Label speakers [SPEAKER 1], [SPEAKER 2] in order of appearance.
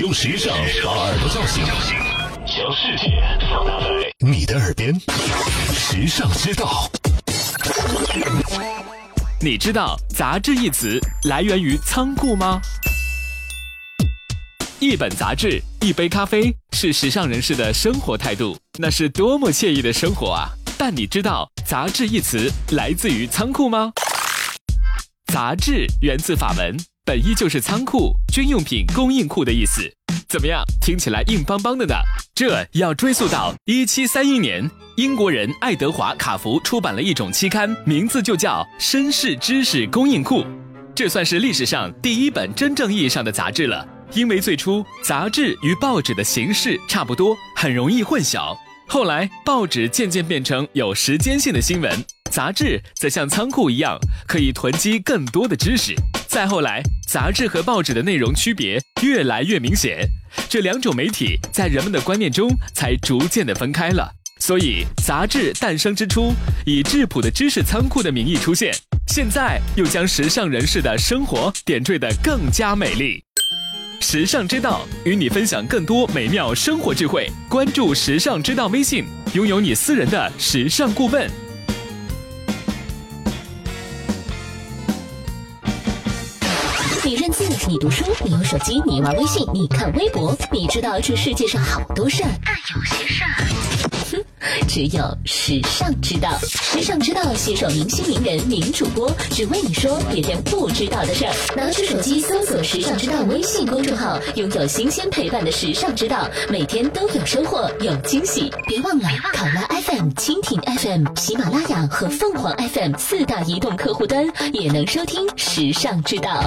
[SPEAKER 1] 用时尚把耳朵叫醒，将世界放大在你的耳边。时尚之道，
[SPEAKER 2] 你知道“杂志”一词来源于仓库吗？一本杂志，一杯咖啡，是时尚人士的生活态度，那是多么惬意的生活啊！但你知道“杂志”一词来自于仓库吗？杂志源自法文，本意就是仓库、军用品供应库的意思。怎么样，听起来硬邦邦的呢？这要追溯到一七三一年，英国人爱德华·卡福出版了一种期刊，名字就叫《绅士知识供应库》，这算是历史上第一本真正意义上的杂志了。因为最初杂志与报纸的形式差不多，很容易混淆。后来报纸渐渐变成有时间性的新闻，杂志则像仓库一样可以囤积更多的知识。再后来，杂志和报纸的内容区别越来越明显，这两种媒体在人们的观念中才逐渐的分开了。所以，杂志诞生之初以质朴的知识仓库的名义出现，现在又将时尚人士的生活点缀得更加美丽。时尚之道与你分享更多美妙生活智慧，关注时尚之道微信，拥有你私人的时尚顾问。
[SPEAKER 3] 你认字，你读书，你用手机，你玩微信，你看微博，你知道这世界上好多事儿，但有些事儿，哼，只有时尚知道。时尚知道携手明星名人名主播，只为你说别人不知道的事儿。拿出手机搜索“时尚知道”微信公众号，拥有新鲜陪伴的时尚知道，每天都有收获，有惊喜。别忘了，考拉 FM、蜻蜓 FM、喜马拉雅和凤凰 FM 四大移动客户端也能收听时尚知道。